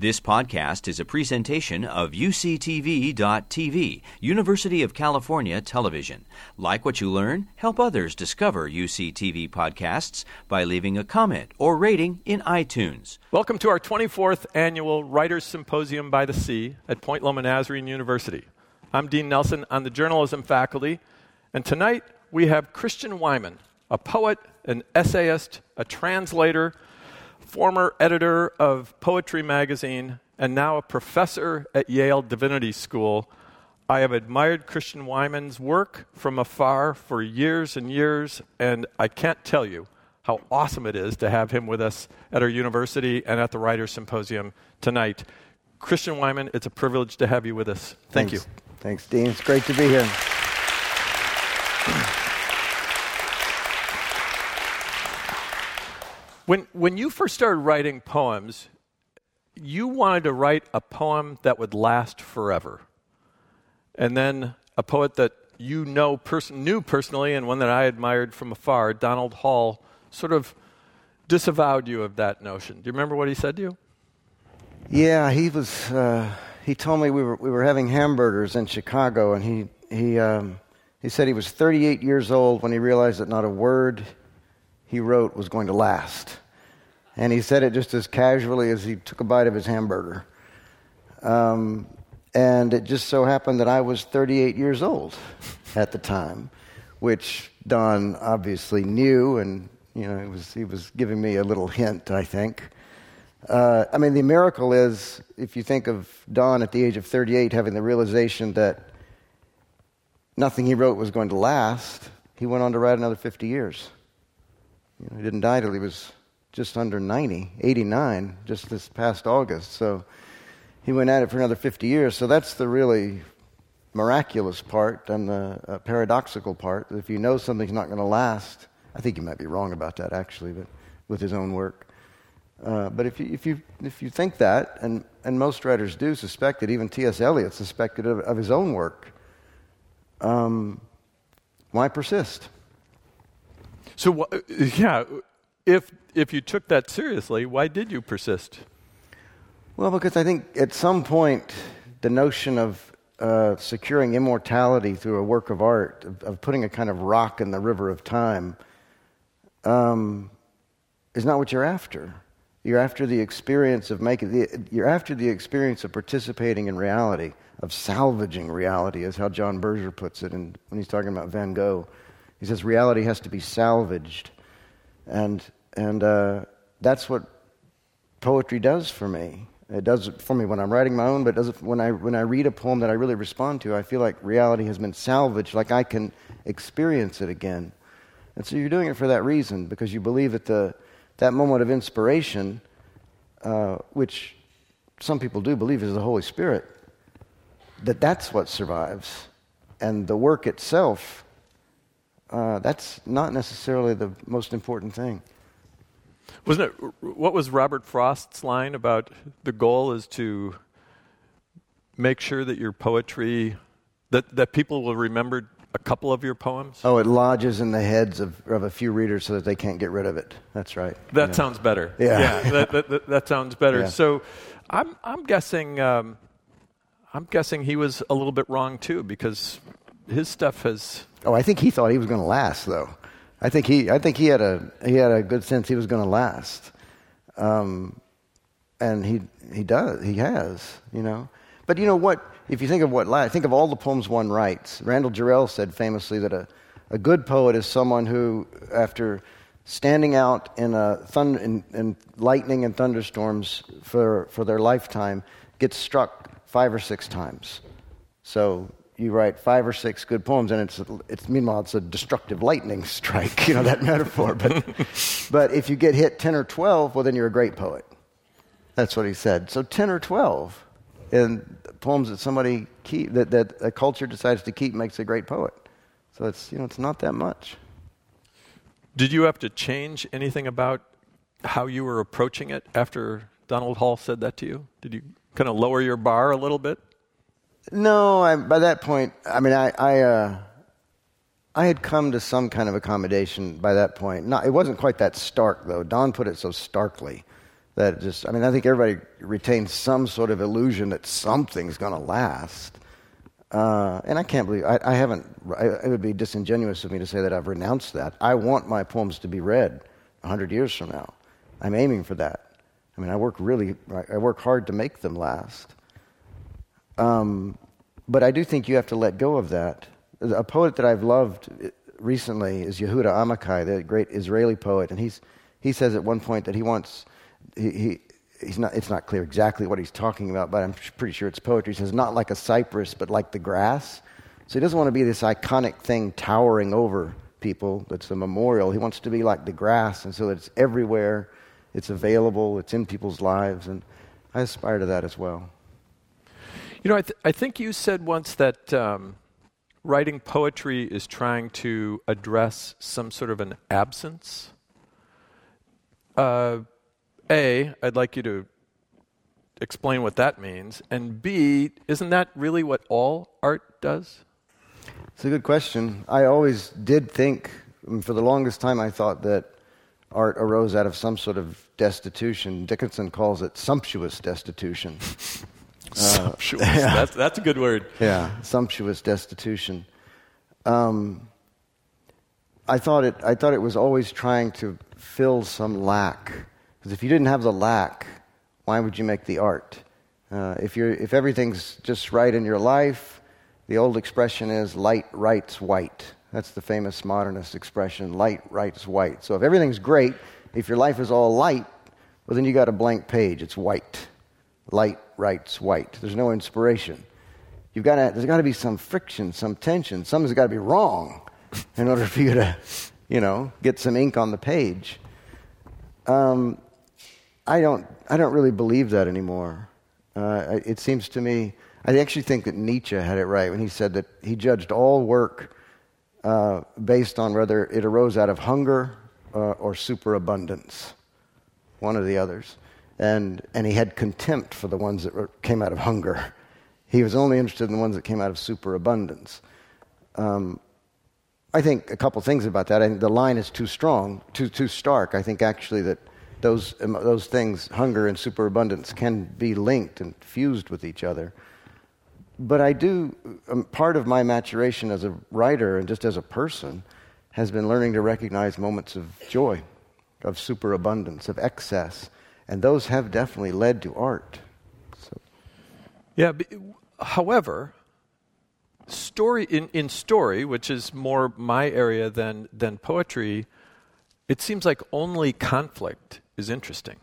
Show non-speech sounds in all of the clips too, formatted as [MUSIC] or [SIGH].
This podcast is a presentation of UCTV.tv, University of California Television. Like what you learn? Help others discover UCTV podcasts by leaving a comment or rating in iTunes. Welcome to our 24th annual Writers Symposium by the Sea at Point Loma Nazarene University. I'm Dean Nelson on the journalism faculty, and tonight we have Christian Wiman, a poet, an essayist, a translator, former editor of Poetry Magazine, and now a professor at Yale Divinity School. I have admired Christian Wiman's work from afar for years and years, and I can't tell you how awesome it is to have him with us at our university and at the Writers' Symposium tonight. Christian Wiman, it's a privilege to have you with us. Thank Thanks. you. Thanks, Dean. It's great to be here. When, when you first started writing poems, you wanted to write a poem that would last forever. And then a poet that you know pers- knew personally and one that I admired from afar, Donald Hall, sort of disavowed you of that notion. Do you remember what he said to you? Yeah, he was. Uh, he told me we were we were having hamburgers in Chicago, and he he um, he said he was 38 years old when he realized that not a word he wrote was going to last, and he said it just as casually as he took a bite of his hamburger. Um, and it just so happened that I was 38 years old at the time, which Don obviously knew, and you know he was he was giving me a little hint, I think. Uh, I mean, the miracle is if you think of Don at the age of 38 having the realization that nothing he wrote was going to last, he went on to write another 50 years. You know, he didn't die till he was just under 90, 89, just this past August. So he went at it for another 50 years. So that's the really miraculous part and the uh, paradoxical part. If you know something's not going to last, I think you might be wrong about that actually, but with his own work. Uh, but if you, if, you, if you think that, and, and most writers do suspect it, even T.S. Eliot suspected of, of his own work, um, why persist? So, [LAUGHS] yeah, if, if you took that seriously, why did you persist? Well, because I think at some point the notion of uh, securing immortality through a work of art, of, of, putting a kind of rock in the river of time, um, is not what you're after. You're after the experience of making the, you're after the experience of participating in reality, of salvaging reality, is how John Berger puts it in, when he's talking about Van Gogh. He says reality has to be salvaged, and and uh, that's what poetry does for me. It does it for me when I'm writing my own, but does it when I when I read a poem that I really respond to. I feel like reality has been salvaged, like I can experience it again. And so you're doing it for that reason because you believe that the that moment of inspiration, uh, which some people do believe is the Holy Spirit, that that's what survives. And the work itself, uh, that's not necessarily the most important thing. Wasn't it, what was Robert Frost's line about the goal is to make sure that your poetry, that, that people will remember a couple of your poems? Oh, it lodges in the heads of, of a few readers so that they can't get rid of it. That's right. That yeah. sounds better. [LAUGHS] Yeah, yeah that, that, that, that, sounds better. Yeah. So, I'm I'm guessing um, I'm guessing he was a little bit wrong too because his stuff has. Oh, I think he thought he was going to last though. I think he I think he had a he had a good sense he was going to last, um, and he he does he has you know. But you know what? If you think of what last, think of all the poems one writes. Randall Jarrell said famously that a, a good poet is someone who, after standing out in, a thund- in, in lightning and thunderstorms for, for their lifetime, gets struck five or six times. So you write five or six good poems, and it's, it's meanwhile it's a destructive lightning strike. [LAUGHS] You know that metaphor. But [LAUGHS] but if you get hit ten or twelve, well, then you're a great poet. That's what he said. So ten or twelve and poems that somebody keep that, that a culture decides to keep makes a great poet. So it's you know it's not that much. Did you have to change anything about how you were approaching it after Donald Hall said that to you? Did you kind of lower your bar a little bit? No, I, by that point, I mean I I, uh, I had come to some kind of accommodation by that point. Not, it wasn't quite that stark though. Don put it so starkly That it just, I mean, I think everybody retains some sort of illusion that something's going to last. Uh, and I can't believe, I, I haven't, I, it would be disingenuous of me to say that I've renounced that. I want my poems to be read 100 years from now. I'm aiming for that. I mean, I work really, I work hard to make them last. Um, but I do think you have to let go of that. A poet that I've loved recently is Yehuda Amichai, the great Israeli poet, and he's, he says at one point that he wants, he, he, he's not, it's not clear exactly what he's talking about, but I'm pretty sure it's poetry. He says, not like a cypress, but like the grass. So he doesn't want to be this iconic thing towering over people that's a memorial. He wants to be like the grass, and so that it's everywhere, it's available, it's in people's lives, and I aspire to that as well. You know, I, th- I think you said once that um, writing poetry is trying to address some sort of an absence. Uh, a, I'd like you to explain what that means. And B, isn't that really what all art does? It's a good question. I always did think, for the longest time, I thought that art arose out of some sort of destitution. Dickinson calls it sumptuous destitution. [LAUGHS] sumptuous. [LAUGHS] Yeah. that's, that's a good word. Yeah, sumptuous destitution. Um, I thought it. I thought it was always trying to fill some lack. Because if you didn't have the lack, why would you make the art? Uh, if you're, if everything's just right in your life, the old expression is "light writes white." That's the famous modernist expression: "Light writes white." So if everything's great, if your life is all light, well, then you got a blank page. It's white. Light writes white. There's no inspiration. You've got to, there's got to be some friction, some tension. Something's got to be wrong in order for you to, you know, get some ink on the page. Um, I don't, I don't really believe that anymore. Uh, it seems to me, I actually think that Nietzsche had it right when he said that he judged all work uh, based on whether it arose out of hunger uh, or superabundance, one of the others. And, and he had contempt for the ones that were, came out of hunger. He was only interested in the ones that came out of superabundance. Um, I think a couple things about that. I think the line is too strong, too, too stark. I think actually that those, um, those things, hunger and superabundance, can be linked and fused with each other. But I do, um, part of my maturation as a writer and just as a person has been learning to recognize moments of joy, of superabundance, of excess. And those have definitely led to art. So. Yeah, however, story in, in story, which is more my area than, than poetry, it seems like only conflict is interesting.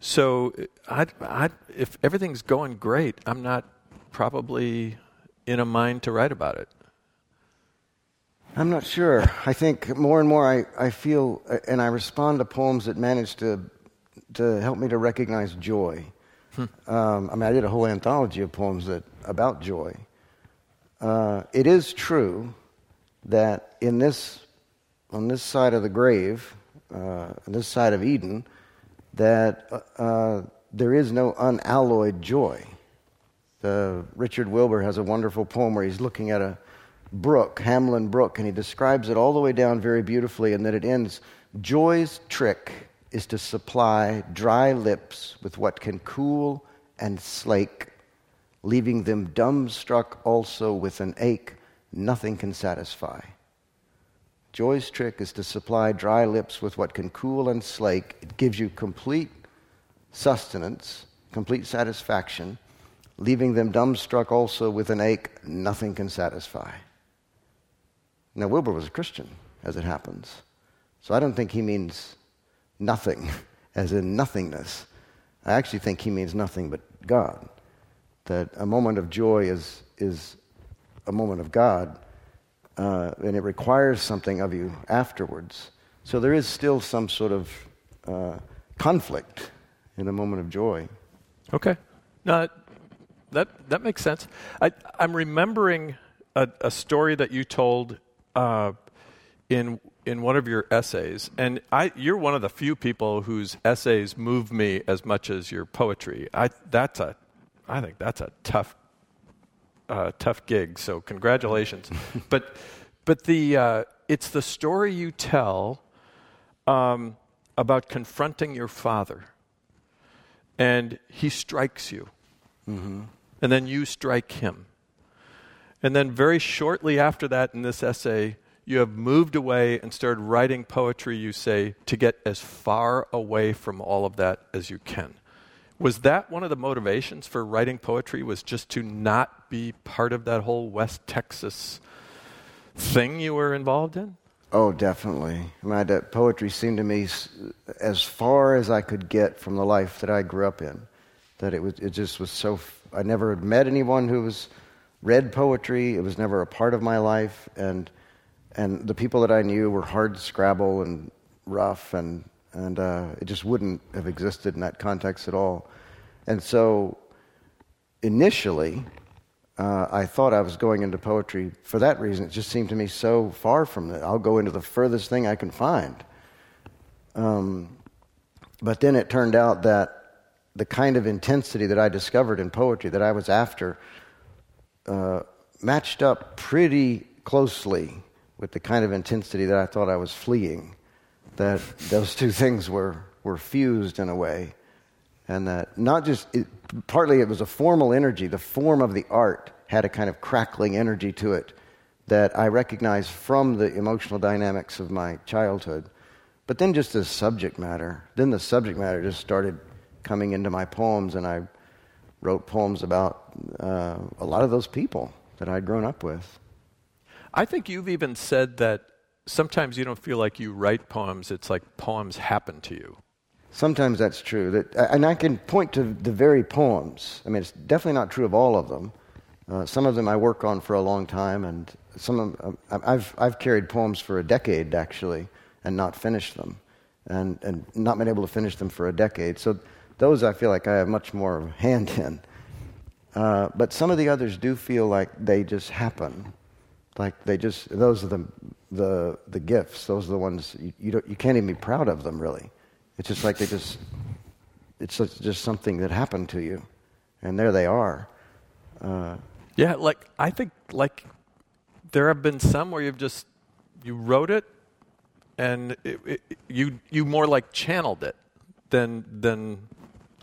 So i i if everything's going great, I'm not probably in a mind to write about it. I'm not sure. I think more and more I, I feel, uh, and I respond to poems that manage to, to help me to recognize joy. Hmm. Um, I mean, I did a whole anthology of poems that, about joy. Uh, it is true that in this, on this side of the grave, uh, on this side of Eden, that uh, uh there is no unalloyed joy. The, Richard Wilbur has a wonderful poem where he's looking at a brook, Hamlen Brook, and he describes it all the way down very beautifully, and then it ends Joy's trick is to supply dry lips with what can cool and slake, leaving them dumbstruck also with an ache nothing can satisfy. Joy's trick is to supply dry lips with what can cool and slake. It gives you complete sustenance, complete satisfaction, leaving them dumbstruck also with an ache nothing can satisfy. Now, Wilbur was a Christian, as it happens. So I don't think he means nothing, [LAUGHS] as in nothingness. I actually think he means nothing but God. That a moment of joy is, is a moment of God, uh, and it requires something of you afterwards. So there is still some sort of uh, conflict in a moment of joy. Okay. That, that makes sense. I, am remembering a, a, story that you told uh, in in one of your essays, and I, you're one of the few people whose essays move me as much as your poetry. I, that's a, I think that's a tough, uh, tough gig. So congratulations. [LAUGHS] but, but the, uh, it's the story you tell um, about confronting your father, and he strikes you, mm-hmm. and then you strike him. And then, very shortly after that, in this essay, you have moved away and started writing poetry, you say, to get as far away from all of that as you can. Was that one of the motivations for writing poetry? Was just to not be part of that whole West Texas thing you were involved in? Oh, definitely. My that poetry seemed to me as far as I could get from the life that I grew up in. That it was, it just was so. I never met anyone who was read poetry. It was never a part of my life, and and the people that I knew were hard scrabble and rough, and and uh, it just wouldn't have existed in that context at all. And so, initially, uh, I thought I was going into poetry for that reason. It just seemed to me so far from it. I'll go into the furthest thing I can find. Um, but then it turned out that the kind of intensity that I discovered in poetry that I was after uh, matched up pretty closely with the kind of intensity that I thought I was fleeing. That those two things were, were fused in a way and that not just it, partly it was a formal energy the form of the art had a kind of crackling energy to it that i recognized from the emotional dynamics of my childhood but then just as subject matter then the subject matter just started coming into my poems and i wrote poems about uh, a lot of those people that i'd grown up with i think you've even said that sometimes you don't feel like you write poems it's like poems happen to you Sometimes that's true. That, and I can point to the very poems. I mean, it's definitely not true of all of them. Uh, some of them I work on for a long time, and some of, um, I've, I've carried poems for a decade, actually, and not finished them, and, and not been able to finish them for a decade. So those I feel like I have much more hand in. Uh, but some of the others do feel like they just happen. Like they just, those are the, the, the gifts. Those are the ones you, you, you can't even be proud of them, really. It's just like they just, it's just something that happened to you. And there they are. Uh, yeah, like, I think, like, there have been some where you've just, you wrote it and it, it, you, you more like channeled it than, than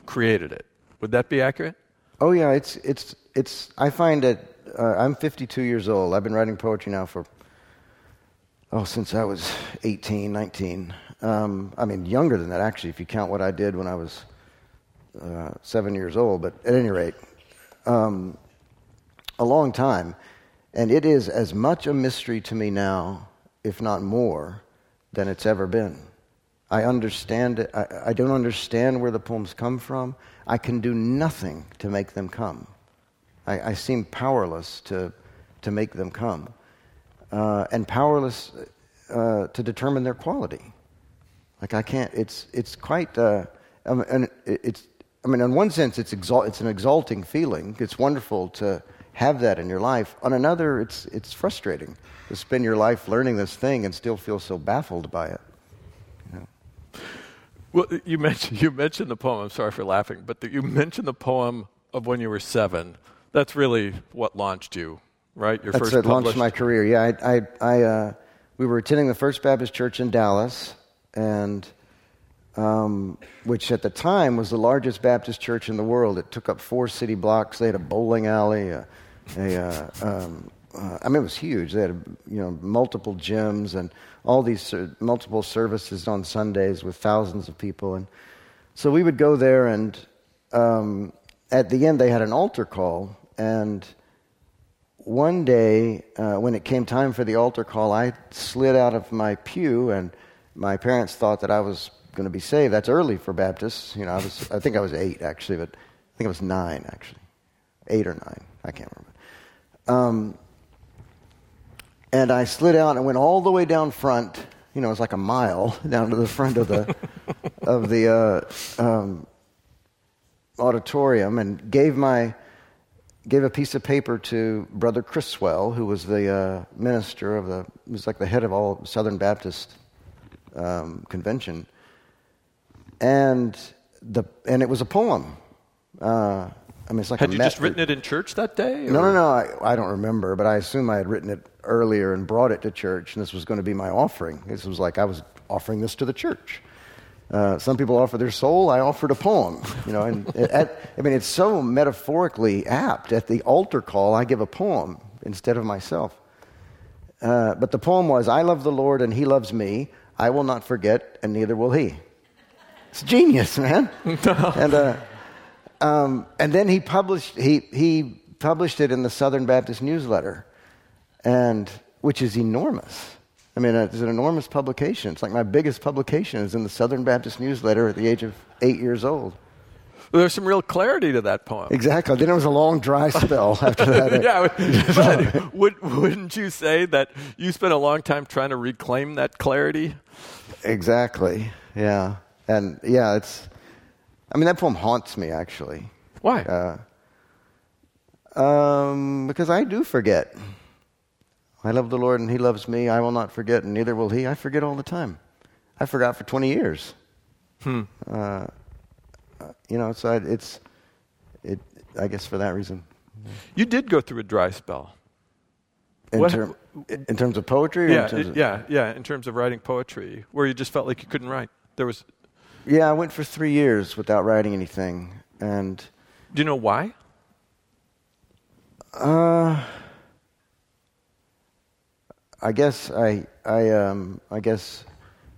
created it. Would that be accurate? Oh, yeah. It's, it's, it's, I find that uh, I'm 52 years old. I've been writing poetry now for, oh, since I was 18, 19. Um, I mean, younger than that, actually, if you count what I did when I was uh, seven years old. But at any rate, um, a long time. And it is as much a mystery to me now, if not more, than it's ever been. I understand it. I, I don't understand where the poems come from. I can do nothing to make them come. I, I seem powerless to, to make them come, uh, and powerless uh, to determine their quality. Like I can't. It's it's quite. Uh, I mean, it's. I mean, in one sense, it's exalt, It's an exalting feeling. It's wonderful to have that in your life. On another, it's it's frustrating to spend your life learning this thing and still feel so baffled by it. Well, you mentioned you mentioned the poem. I'm sorry for laughing, but the, you mentioned the poem of when you were seven. That's really what launched you, right? Your That's first. That launched my career. Yeah, I, I, I uh, we were attending the First Baptist Church in Dallas and um, which at the time was the largest Baptist church in the world. It took up four city blocks. They had a bowling alley. A, a, uh, um, uh, I mean, it was huge. They had you know multiple gyms and all these multiple services on Sundays with thousands of people. And so we would go there, and um, at the end they had an altar call. And one day, uh, when it came time for the altar call, I slid out of my pew and my parents thought that I was going to be saved. That's early for Baptists. You know, I was I think I was eight actually, but I think I was nine actually, eight or nine. I can't remember. Um, and I slid out and went all the way down front. You know, it was like a mile [LAUGHS] down to the front of the [LAUGHS] of the uh, um, auditorium, and gave my gave a piece of paper to Brother Criswell, who was the uh, minister of the was like the head of all Southern Baptist um, convention, and the and it was a poem. Uh, I mean, it's like had you just written it in church that day? Or? No, no, no. I, I, don't remember, but I assume I had written it earlier and brought it to church, and this was going to be my offering. This was like I was offering this to the church, Uh, some people offer their soul. I offered a poem. You know, and [LAUGHS] at, I mean, it's so metaphorically apt. At the altar call, I give a poem instead of myself. Uh, but the poem was, "I love the Lord, and He loves me. I will not forget, and neither will He." It's genius, man. [LAUGHS] and uh, um, and then he published he he published it in the Southern Baptist Newsletter, and which is enormous. I mean, it's an enormous publication. It's like my biggest publication is in the Southern Baptist Newsletter at the age of eight years old. Well, there's some real clarity to that poem. Exactly. Then it was a long dry [LAUGHS] spell after that. [LAUGHS] yeah, [LAUGHS] but would, wouldn't you say that you spent a long time trying to reclaim that clarity? Exactly. Yeah, and yeah, it's. I mean, that poem haunts me actually. Why? Uh, um, because I do forget. I love the Lord and He loves me. I will not forget, and neither will He. I forget all the time. I forgot for 20 years. Hmm. Uh, you know, so it's, it, I guess for that reason. You did go through a dry spell. In, term, in terms of poetry? or in Yeah, it- of- yeah, yeah. In terms of writing poetry, where you just felt like you couldn't write. There was. Yeah, I went for three years without writing anything. And Do you know why? Uh, I guess I, I, um, I guess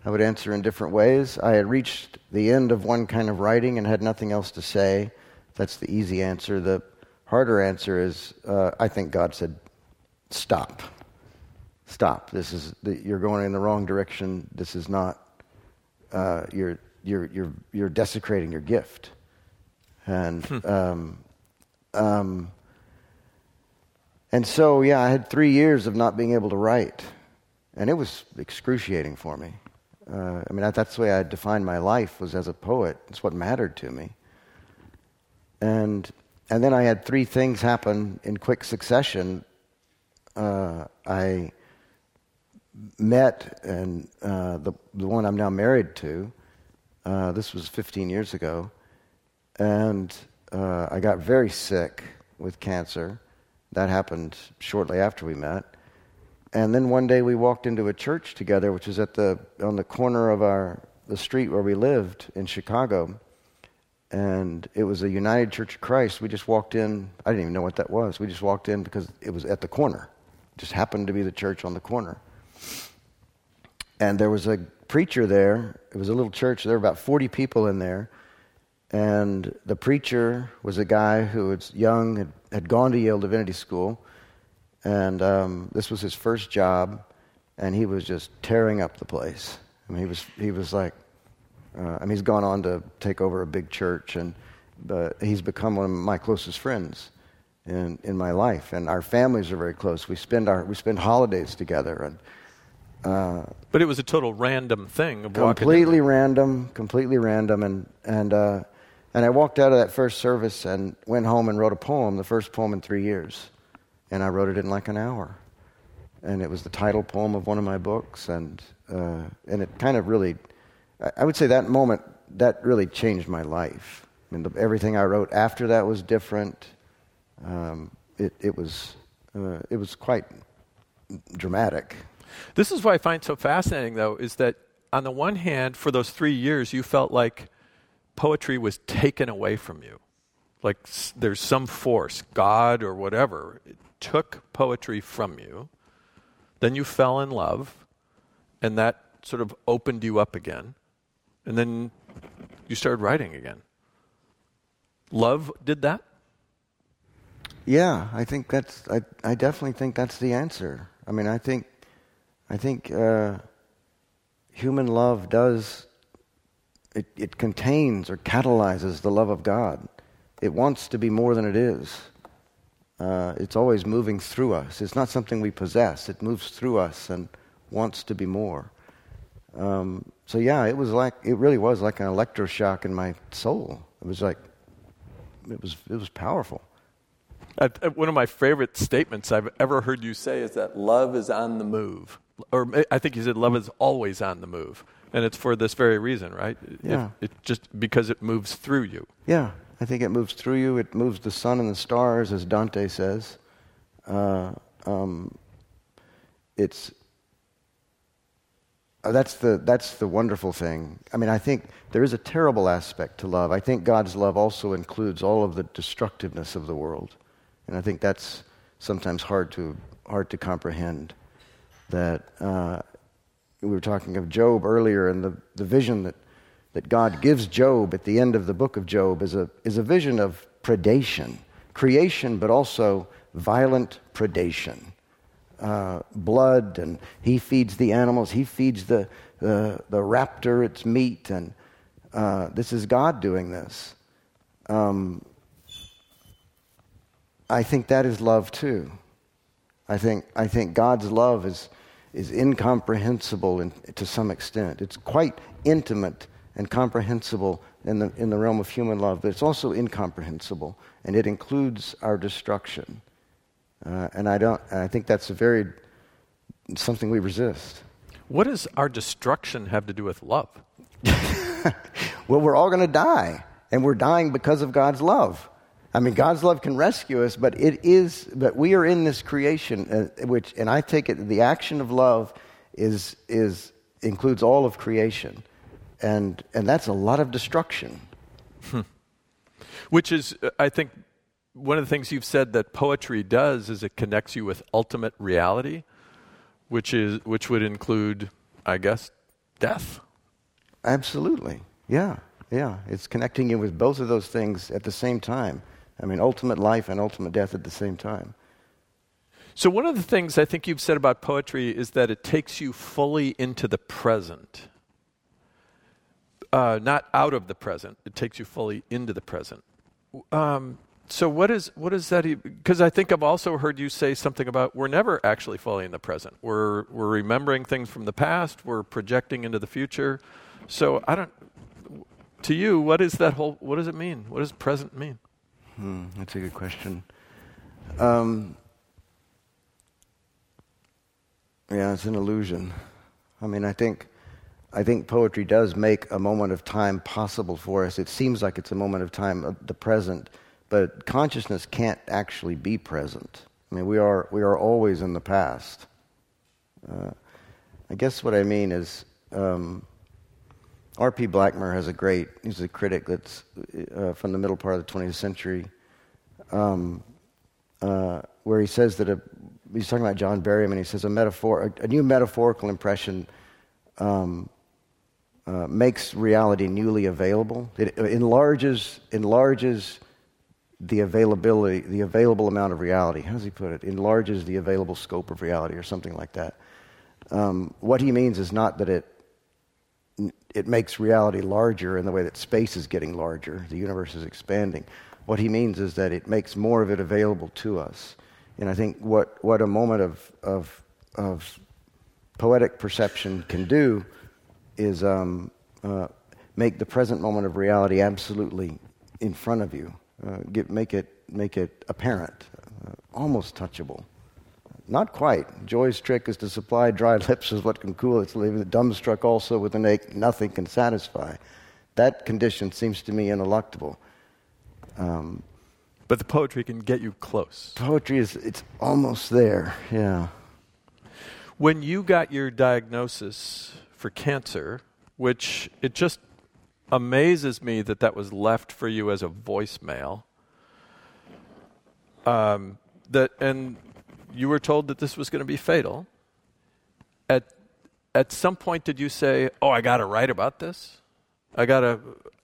I would answer in different ways. I had reached the end of one kind of writing and had nothing else to say. That's the easy answer. The harder answer is uh, I think God said, "Stop, stop. This is the, you're going in the wrong direction. This is not. Uh, you're you're you're you're desecrating your gift." And um, um, and so, yeah, I had three years of not being able to write. And it was excruciating for me. Uh, I mean, that, that's the way I defined my life was as a poet. It's what mattered to me. And, and then I had three things happen in quick succession. Uh, I met and uh, the, the one I'm now married to. Uh, this was 15 years ago. And uh, I got very sick with cancer. That happened shortly after we met. And then one day we walked into a church together, which was at the on the corner of our the street where we lived in Chicago. And it was a United Church of Christ. We just walked in. I didn't even know what that was. We just walked in because it was at the corner. It just happened to be the church on the corner. And there was a preacher there. It was a little church. There were about 40 people in there. And the preacher was a guy who was young, had, had gone to Yale Divinity School, and um, this was his first job, and he was just tearing up the place. I mean, he was he was like, uh, I mean, he's gone on to take over a big church, and but he's become one of my closest friends in in my life, and our families are very close. We spend our we spend holidays together, and uh, But it was a total random thing completely random, completely random, and and uh, and I walked out of that first service and went home and wrote a poem, the first poem in three years, and I wrote it in like an hour, and it was the title poem of one of my books, and uh, and it kind of really, I- would say that moment that really changed my life. I mean, the, everything I wrote after that was different. Um, it it was uh, it was quite dramatic. This is what I find so fascinating, though, is that on the one hand, for those three years, you felt like poetry was taken away from you. Like there's some force, God or whatever, it took poetry from you. Then you fell in love, and that sort of opened you up again. And then you started writing again. Love did that? Yeah, I think that's. I I definitely think that's the answer. I mean, I think, I think uh, human love does. It it contains or catalyzes the love of God. It wants to be more than it is. Uh, it's always moving through us. It's not something we possess. It moves through us and wants to be more. Um, so yeah, it was like it really was like an electroshock in my soul. It was like it was it was powerful. Uh, one of my favorite statements I've ever heard you say is that love is on the move. Or I think you said love is always on the move. And it's for this very reason, right? If- Yeah. it just because it moves through you. Yeah, I think it moves through you. It moves the sun and the stars, as Dante says. Uh, um, it's uh, that's the that's the wonderful thing. I mean, I think there is a terrible aspect to love. I think God's love also includes all of the destructiveness of the world, and I think that's sometimes hard to hard to comprehend. That uh, we were talking of Job earlier, and the, the vision that that God gives Job at the end of the book of Job is a is a vision of predation, creation, but also violent predation uh, blood, and he feeds the animals. He feeds the, the, the raptor its meat, and uh, this is God doing this. Um, I think that is love too. I think, I think God's love is, is incomprehensible in, to some extent. It's quite intimate and comprehensible in the, in the realm of human love, but it's also incomprehensible, and it includes our destruction. Uh, and I don't. I think that's a very something we resist. What does our destruction have to do with love? [LAUGHS] well, we're all going to die, and we're dying because of God's love. I mean, God's love can rescue us, but it is. But we are in this creation, uh, which, and I take it, the action of love is is includes all of creation, and and that's a lot of destruction. Hmm. Which is, I think, one of the things you've said that poetry does is it connects you with ultimate reality, which is which would include, I guess, death. Absolutely. Yeah. Yeah. It's connecting you with both of those things at the same time. I mean, ultimate life and ultimate death at the same time. So, one of the things I think you've said about poetry is that it takes you fully into the present. Uh, not out of the present, it takes you fully into the present. Um, so what is what is that? Because I think I've also heard you say something about we're never actually fully in the present. We're we're remembering things from the past. We're projecting into the future. So I don't. To you, what is that whole? What does it mean? What does present mean? Hmm, that's a good question. Um, yeah, it's an illusion. I mean, I think I think poetry does make a moment of time possible for us. It seems like it's a moment of time, the present but consciousness can't actually be present. I mean, we are, we are always in the past. Uh, I guess what I mean is um, R.P. Blackmur has a great, he's a critic that's uh, from the middle part of the 20th century, um, uh, where he says that a, he's talking about John Berryman, he says a, metaphor, a, a new metaphorical impression um, uh, makes reality newly available. It enlarges, enlarges the availability, the available amount of reality. How does he put it? Enlarges the available scope of reality, or something like that. Um, what he means is not that it it makes reality larger in the way that space is getting larger, the universe is expanding. What he means is that it makes more of it available to us. And I think what, what a moment of, of, of poetic perception can do is um, uh, make the present moment of reality absolutely in front of you uh, get, make, it, make it apparent, uh, almost touchable. Not quite. Joy's trick is to supply dry [LAUGHS] lips as what can cool its living. The dumbstruck also with an ache nothing can satisfy. That condition seems to me ineluctable. Um, but the poetry can get you close. Poetry is it's almost there. Yeah. When you got your diagnosis for cancer, which it just amazes me that that was left for you as a voicemail. Um, that and you were told that this was going to be fatal. At at some point, did you say, "Oh, I got to write about this. I got to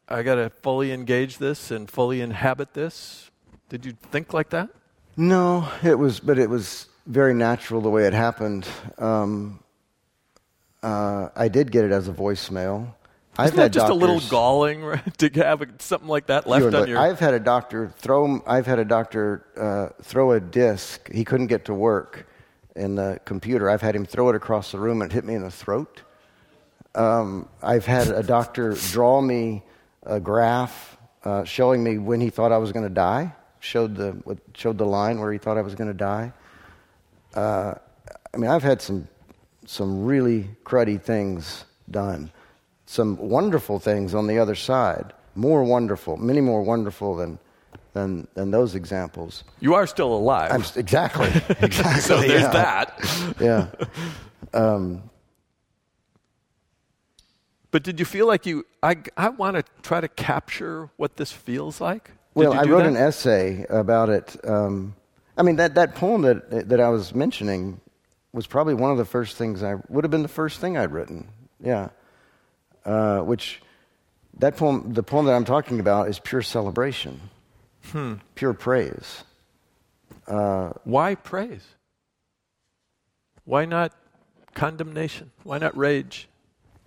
I got to fully engage this and fully inhabit this"? Did you think like that? No, it was, but it was very natural the way it happened. Um, uh, I did get it as a voicemail. I've Isn't that just doctors, a little galling [LAUGHS] right, to have something like that left on your? I've had a doctor throw. I've had a doctor uh, throw a disc. He couldn't get to work in the computer. I've had him throw it across the room and it hit me in the throat. Um, I've had a doctor draw me a graph uh, showing me when he thought I was going to die. Showed the showed the line where he thought I was going to die. Uh, I mean, I've had some some really cruddy things done some wonderful things on the other side. More wonderful, many more wonderful than, than, than those examples. You are still alive. I'm, exactly. [LAUGHS] Exactly. so there's yeah. that. yeah. [LAUGHS] Um, But did you feel like you, I, I want to try to capture what this feels like? Did Well, I wrote that? an essay about it. Um, I mean, that, that poem that, that I was mentioning was probably one of the first things I would have been the first thing I'd written. Yeah. Uh, which, that poem, the poem that I'm talking about is pure celebration, Hmm. pure praise. Why praise? Why not condemnation? Why not rage?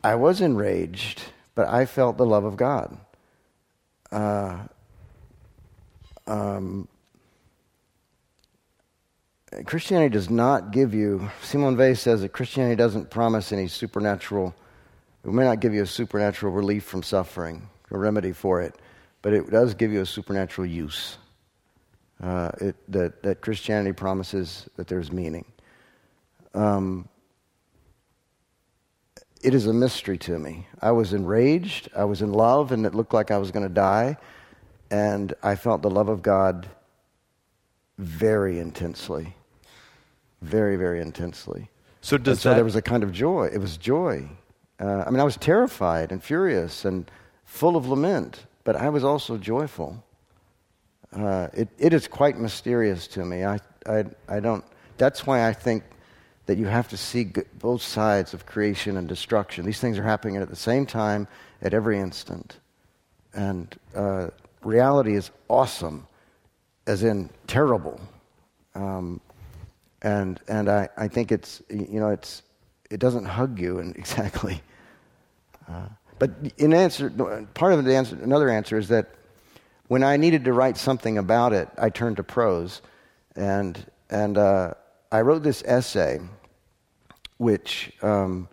I was enraged, but I felt the love of God. Uh, um, Christianity does not give you, Simone Weil says that Christianity doesn't promise any supernatural, it may not give you a supernatural relief from suffering, a remedy for it, but it does give you a supernatural use. Uh, it, that, that Christianity promises that there's meaning. it is a mystery to me. I was enraged, I was in love, and it looked like I was going to die. And I felt the love of God very intensely. Very, very intensely. So And does so that, there was a kind of joy. It was joy. Uh, I mean, I was terrified and furious and full of lament, but I was also joyful. Uh, it, it is quite mysterious to me. I, I, I don't, that's why I think that you have to see both sides of creation and destruction. These things are happening at the same time at every instant. And uh, reality is awesome, as in terrible. Um, and and I, I think it's, you know, it's, it doesn't hug you and [LAUGHS] exactly. Uh, but in answer, part of the answer, another answer is that when I needed to write something about it, I turned to prose, and and uh, I wrote this essay, which um,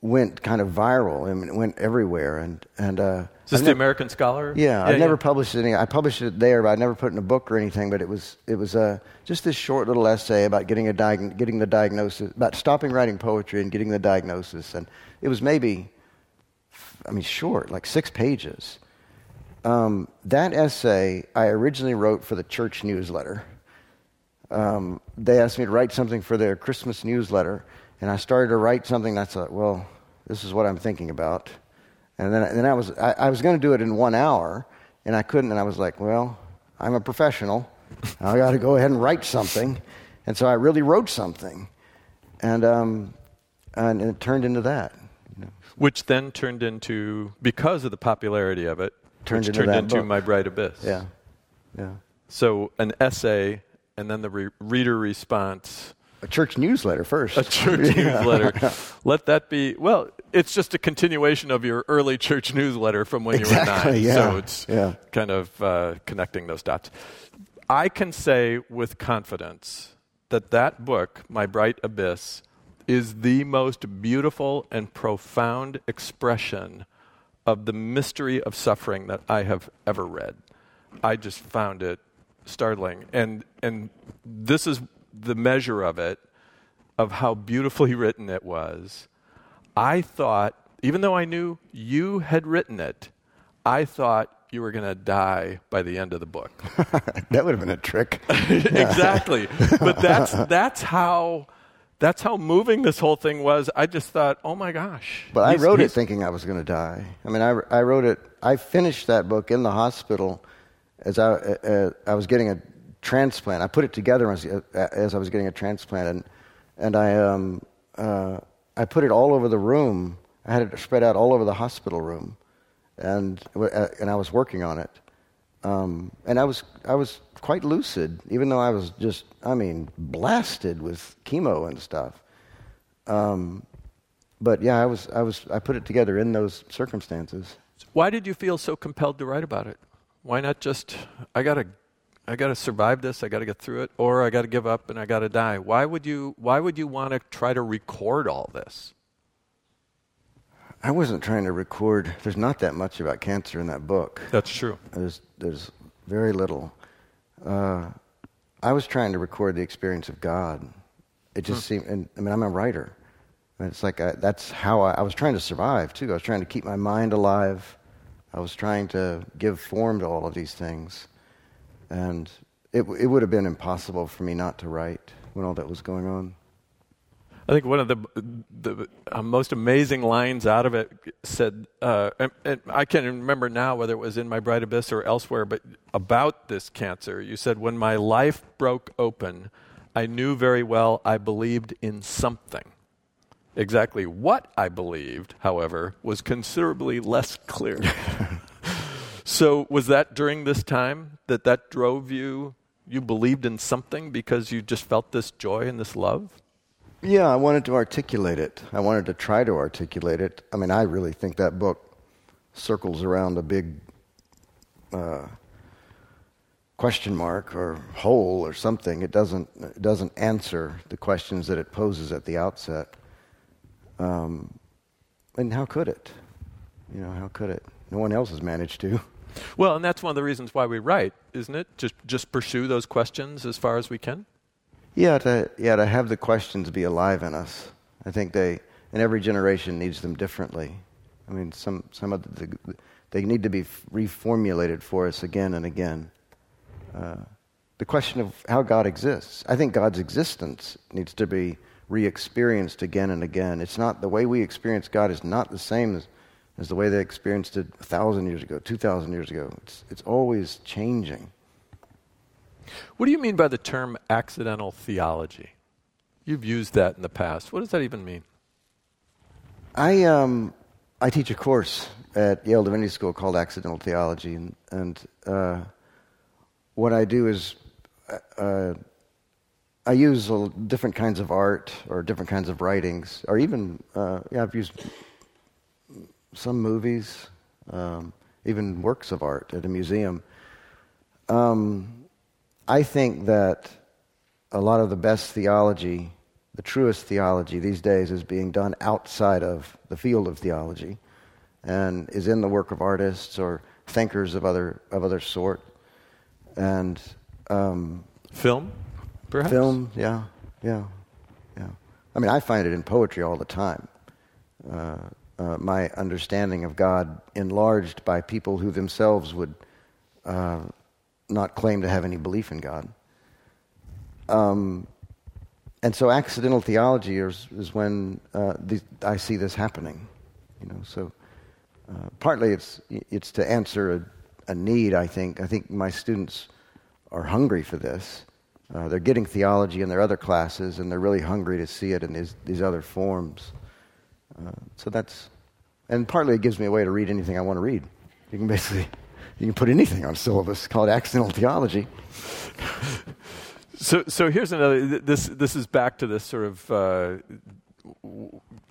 went kind of viral. It went everywhere, and and uh, is this I've the nev- American Scholar? yeah, I've never published it. Any, I published it there, but I never put it in a book or anything. But it was it was uh, just this short little essay about getting a diag- getting the diagnosis, about stopping writing poetry and getting the diagnosis, and it was maybe, I mean, short, like six pages. Um, that essay I originally wrote for the church newsletter. Um, they asked me to write something for their Christmas newsletter, and I started to write something. And I thought, well, this is what I'm thinking about. And then, then I was, I, I was going to do it in one hour, and I couldn't. And I was like, well, I'm a professional. I got to go ahead and write something. And so I really wrote something, and um, and it turned into that. you know. Which then turned into, because of the popularity of it, Turned into turned into. My Bright Abyss. Yeah, yeah. So an essay and then the re- reader response, A church newsletter first. a church [LAUGHS] Yeah. newsletter. [LAUGHS] Let that be, well, it's just a continuation of your early church newsletter from when you were Exactly, nine. yeah, So it's yeah. kind of uh, connecting those dots. I can say with confidence that that book, My Bright Abyss, is the most beautiful and profound expression of the mystery of suffering that I have ever read. I just found it startling. And, and this is the measure of it, of how beautifully written it was. I thought, even though I knew you had written it, I thought you were going to die by the end of the book. [LAUGHS] that would have been a trick. [LAUGHS] exactly. But that's, that's, how, that's how moving this whole thing was. I just thought, oh my gosh. But I wrote it thinking I was going to die. I mean, I, I wrote it. I finished that book in the hospital as I, uh, I was getting a transplant. I put it together as, as I was getting a transplant, and and I um, uh, I put it all over the room. I had it spread out all over the hospital room, and uh, and I was working on it. Um, and I was I was quite lucid, even though I was just I mean blasted with chemo and stuff. Um, but yeah, I was I was I put it together in those circumstances. Why did you feel so compelled to write about it? Why not just I gotta I gotta survive this, I gotta get through it, or I gotta give up and I gotta die? Why would you why would you want to try to record all this? I wasn't trying to record. There's not that much about cancer in that book. That's true. There's there's very little. Uh, I was trying to record the experience of God. It just seemed. And, I mean, I'm a writer. And it's like I, that's how I, I was trying to survive too. I was trying to keep my mind alive. I was trying to give form to all of these things, and it it would have been impossible for me not to write when all that was going on. I think one of the the uh, most amazing lines out of it said, uh, and, and, I can't remember now whether it was in My Bright Abyss or elsewhere, but about this cancer, you said, "When my life broke open, I knew very well I believed in something." Exactly what I believed, however, was considerably less clear. [LAUGHS] so, was that during this time that that drove you? You believed in something because you just felt this joy and this love? Yeah, I wanted to articulate it. I wanted to try to articulate it. I mean, I really think that book circles around a big uh, question mark or hole or something. It doesn't, it doesn't answer the questions that it poses at the outset. Um, and how could it? You know, how could it? No one else has managed to. [LAUGHS] Well, and that's one of the reasons why we write, isn't it? Just just pursue those questions as far as we can. Yeah, to, yeah, to have the questions be alive in us. I think they, and every generation needs them differently. I mean, some, some of the, they need to be reformulated for us again and again. Uh, the question of how God exists. I think God's existence needs to be re experienced again and again. It's not, the way we experience God is not the same as, as the way they experienced it a thousand years ago, two thousand years ago. It's, it's always changing. What do you mean by the term accidental theology? You've used that in the past. What does that even mean? I, um, I teach a course at Yale Divinity School called Accidental Theology, and, and uh, what I do is uh, I use different kinds of art or different kinds of writings, or even uh, yeah, I've used some movies, um, even works of art at a museum. Um, I think that a lot of the best theology, the truest theology these days, is being done outside of the field of theology and is in the work of artists or thinkers of other, of other sort. And um, film, perhaps? Film, yeah, yeah, yeah. I mean, I find it in poetry all the time. Uh, uh, my understanding of God enlarged by people who themselves would uh, not claim to have any belief in God. Um, and so accidental theology is, is when uh, the, I see this happening. You know, so uh, partly it's it's to answer a, a, need. I think I think my students are hungry for this. Uh, they're getting theology in their other classes, and they're really hungry to see it in these these other forms. Uh, so that's, and partly it gives me a way to read anything I want to read. You can basically you can put anything on syllabus. Call it accidental theology. so, so here's another. This this is back to this sort of uh,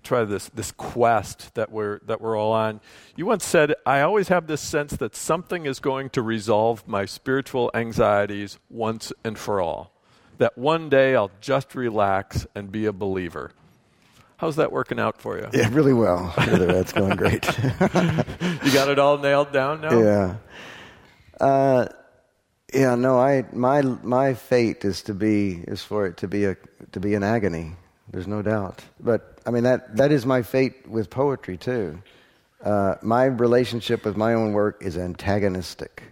try this this quest that we're that we're all on. You once said, "I always have this sense that something is going to resolve my spiritual anxieties once and for all. That one day I'll just relax and be a believer." How's that working out for you? Yeah, really well. Really, that's going great. [LAUGHS] [LAUGHS] you got it all nailed down now. Yeah. Uh, yeah. No, I my my fate is to be is for it to be a to be an agony. There's no doubt. But I mean that that is my fate with poetry too. Uh, my relationship with my own work is antagonistic.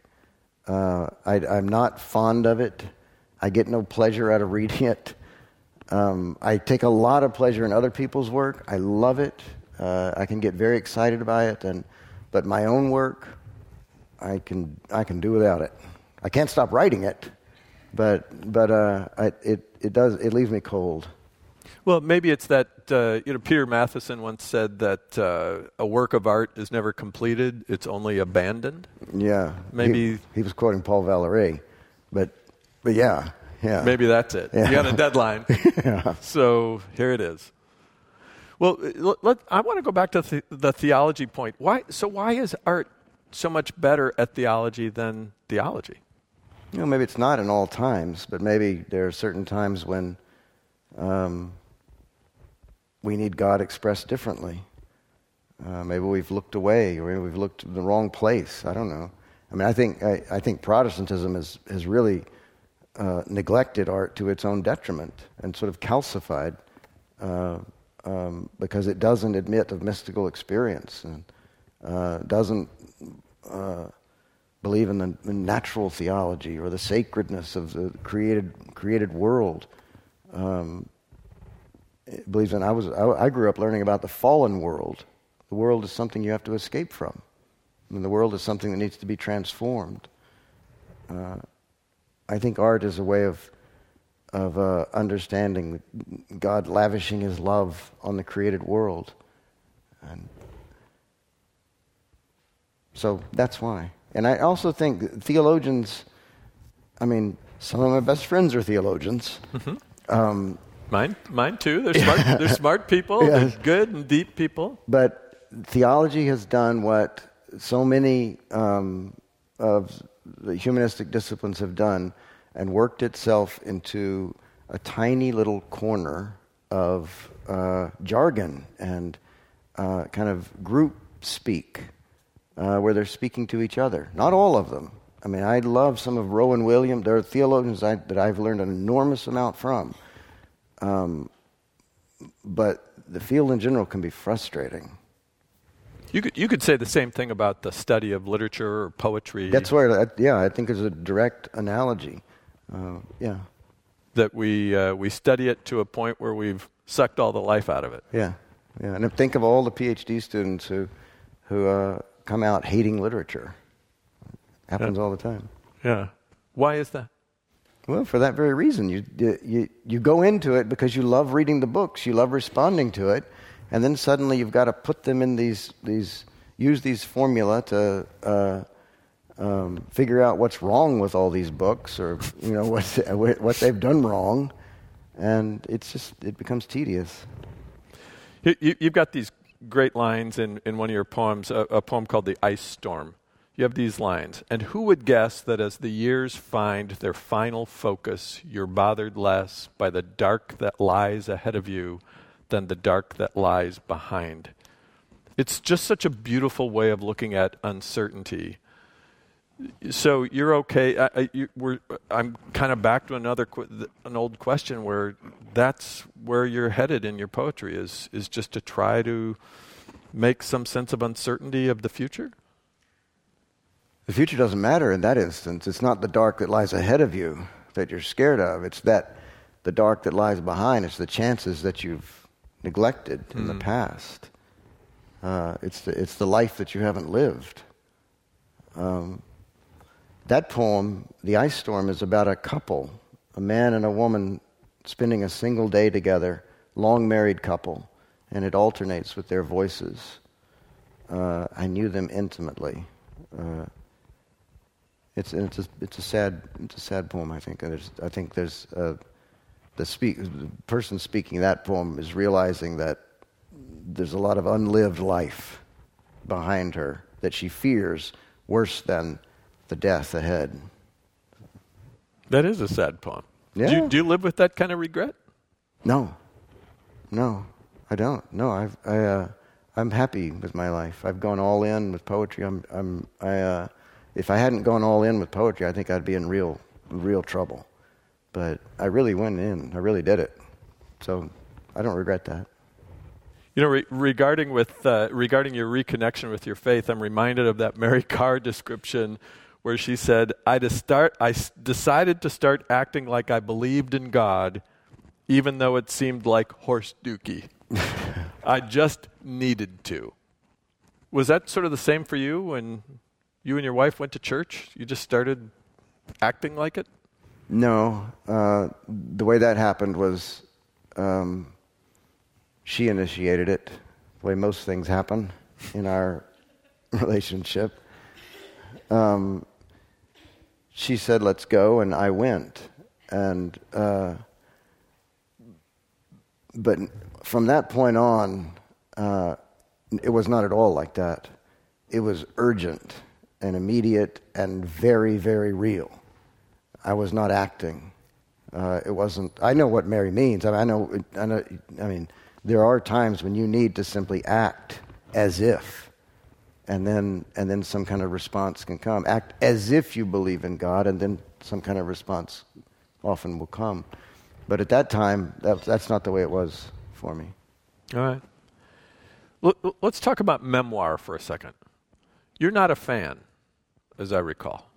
Uh, I, I'm not fond of it. I get no pleasure out of reading [LAUGHS] it. Um, I take a lot of pleasure in other people's work. I love it. Uh, I can get very excited by it, and but my own work, I can I can do without it. I can't stop writing it, but but uh, I, it it does it leaves me cold. Well, maybe it's that uh, you know Peter Matheson once said that uh, a work of art is never completed; it's only abandoned. Yeah, maybe he, he was quoting Paul Valéry, but but yeah, yeah. Maybe that's it. Yeah. You got a deadline. [LAUGHS] yeah. So here it is. Well, let, I want to go back to the, the theology point. Why? So why is art so much better at theology than theology? You know, maybe it's not in all times, but maybe there are certain times when um, we need God expressed differently. Uh, maybe we've looked away, or maybe we've looked in the wrong place. I don't know. I mean, I think I, I think Protestantism has has really uh, neglected art to its own detriment and sort of calcified uh, um, because it doesn't admit of mystical experience and uh, doesn't uh, believe in the, natural theology or the sacredness of the created, created world. Um, believes in. I was I, I grew up learning about the fallen world. The world is something you have to escape from. I mean, the world is something that needs to be transformed. Uh, I think art is a way of of uh, understanding God lavishing His love on the created world, and so that's why. And I also think theologians. I mean, some of my best friends are theologians. Mm-hmm. Um, mine, mine too. They're smart. they're [LAUGHS] smart people. Yes. They're good and deep people. But theology has done what so many um, of the humanistic disciplines have done and worked itself into a tiny little corner of uh, jargon and uh, kind of group speak uh, where they're speaking to each other. Not all of them. I mean, I love some of Rowan Williams. There are theologians I, that I've learned an enormous amount from. Um, but the field in general can be frustrating. You could, you could say the same thing about the study of literature or poetry. That's where, yeah, I think is a direct analogy. Uh, yeah. That we, uh, we study it to a point where we've sucked all the life out of it. Yeah, yeah. And think of all the PhD students who, who uh, come out hating literature. Happens yeah. all the time. Yeah. Why is that? Well, for that very reason. You, you, you go into it because you love reading the books, you love responding to it, and then suddenly you've got to put them in these, these use these formula to uh, um, figure out what's wrong with all these books or you know [LAUGHS] what, what they've done wrong, and it's just it becomes tedious. You, have got these great lines in, in one of your poems, a, a poem called "The Ice Storm." You have these lines, and who would guess that as the years find their final focus, you're bothered less by the dark that lies ahead of you than the dark that lies behind. It's just such a beautiful way of looking at uncertainty. So you're okay. I, I, you, I'm kind of back to another an old question where that's where you're headed in your poetry is is just to try to make some sense of uncertainty of the future. The future doesn't matter in that instance. It's not the dark that lies ahead of you that you're scared of. It's that the dark that lies behind. It's the chances that you've neglected in the mm. past. Uh, it's, the, it's the life that you haven't lived. Um, that poem, The Ice Storm, is about a couple, a man and a woman spending a single day together, long married couple, and it alternates with their voices. Uh, I knew them intimately. Uh, it's, it's, a, it's, a sad, it's a sad poem, I think. I think there's the, speak, the person speaking that poem is realizing that there's a lot of unlived life behind her that she fears worse than the death ahead. That is a sad poem. Yeah. Do you, do you live with that kind of regret? No, no, I don't. No, I've, I, uh, I'm happy with my life. I've gone all in with poetry. I'm, I'm, I, uh, if I hadn't gone all in with poetry, I think I'd be in real, real trouble. But I really went in. I really did it. So I don't regret that. You know, re- regarding with uh, regarding your reconnection with your faith, I'm reminded of that Mary Karr description where she said, "I, to start, I s- decided to start acting like I believed in God, even though it seemed like horse dookie. [LAUGHS] I just needed to." Was that sort of the same for you when you and your wife went to church? You just started acting like it? No, uh, the way that happened was um, she initiated it. The way most things happen in our [LAUGHS] relationship. Um, she said, "Let's go," and I went. And uh, but from that point on, uh, it was not at all like that. It was urgent and immediate and very, very real. I was not acting. Uh, it wasn't. I know what Mary means. I, mean, I know. I know. I mean, there are times when you need to simply act as if, and then and then some kind of response can come. Act as if you believe in God, and then some kind of response often will come. But at that time, that, that's not the way it was for me. All right. Let's talk about memoir for a second. You're not a fan, as I recall.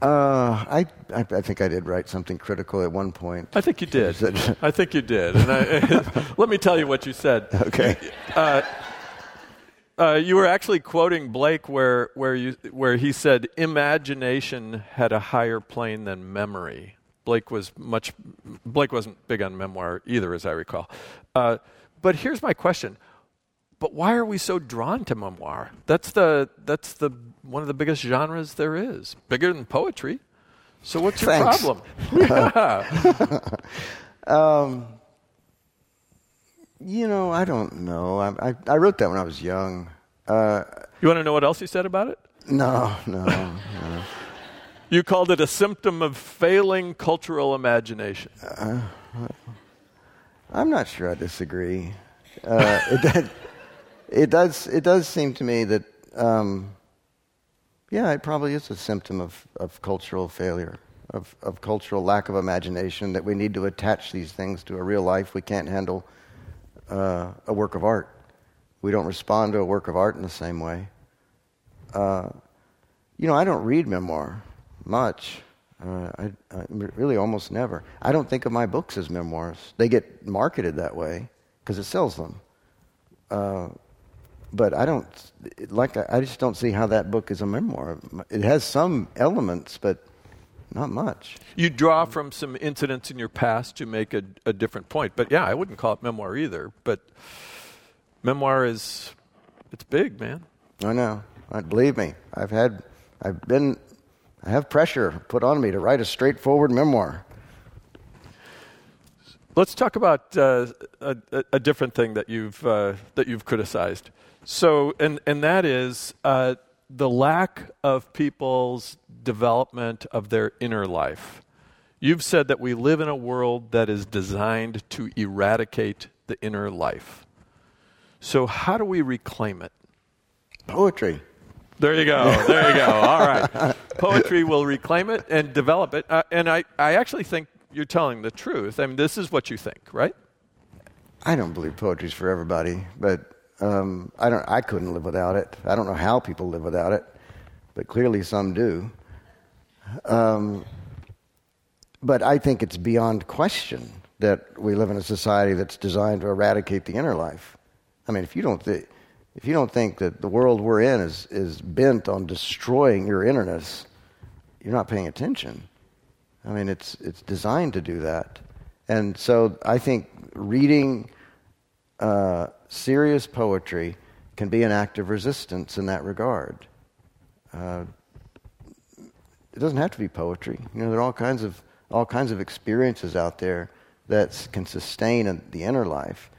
Uh, I, I, I think I did write something critical at one point. I think you did. [LAUGHS] I think you did. And I, [LAUGHS] let me tell you what you said. Okay. Uh, uh, you were actually quoting Blake, where where you where he said imagination had a higher plane than memory. Blake was much. Blake wasn't big on memoir either, as I recall. Uh, but here's my question: But why are we so drawn to memoir? That's the that's the one of the biggest genres there is, bigger than poetry. So what's your Thanks. problem? [LAUGHS] Yeah. Um, you know, I don't know. I, I, I wrote that when I was young. Uh, you want to know what else he said about it? no, no, no. You called it a symptom of failing cultural imagination. I'm not sure I disagree. Uh, it, does, it does. It does seem to me that, um, yeah, it probably is a symptom of, of cultural failure, of, of cultural lack of imagination. That we need to attach these things to a real life. We can't handle uh, a work of art. We don't respond to a work of art in the same way. Uh, you know, I don't read memoir much. Uh, I, I really almost never. I don't think of my books as memoirs. They get marketed that way because it sells them. But I don't like. I just don't see how that book is a memoir. It has some elements, but not much. You draw from some incidents in your past to make a, a different point. But yeah, I wouldn't call it memoir either. But memoir is, it's big, man. I know. I, believe me, I've had, I've been, I have pressure put on me to write a straightforward memoir. Let's talk about uh, a, a, different thing that you've uh, that you've criticized. So, and and that is uh, the lack of people's development of their inner life. You've said that we live in a world that is designed to eradicate the inner life. So, how do we reclaim it? Poetry. There you go. There you go. All right. Poetry will reclaim it and develop it. Uh, and I, I actually think you're telling the truth. I mean, this is what you think, right? I don't believe poetry's for everybody, but um, I don't. I couldn't live without it. I don't know how people live without it, but clearly some do. Um, but I think it's beyond question that we live in a society that's designed to eradicate the inner life. I mean, if you don't th- if you don't think that the world we're in is is bent on destroying your innerness, you're not paying attention. I mean, it's it's designed to do that, and so I think reading uh, serious poetry can be an act of resistance in that regard. Uh, it doesn't have to be poetry. You know, there are all kinds of all kinds of experiences out there that can sustain the inner life.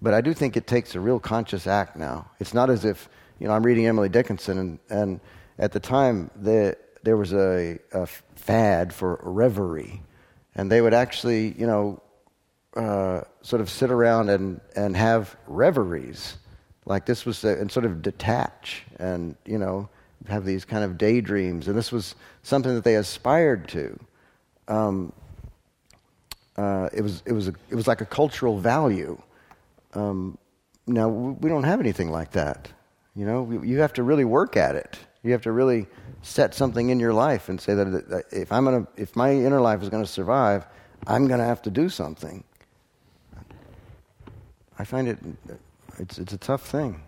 But I do think it takes a real conscious act now. It's not as if you know I'm reading Emily Dickinson, and, and at the time the, there was a, a fad for reverie, and they would actually you know uh, sort of sit around and, and have reveries. Like this was and sort of detach and you know have these kind of daydreams. And this was something that they aspired to. Um, uh, it was it was a, it was like a cultural value. Um, now we don't have anything like that. You know you have to really work at it. You have to really set something in your life and say that if i'm going to if my inner life is going to survive i'm going to have to do something I find it it's it's a tough thing.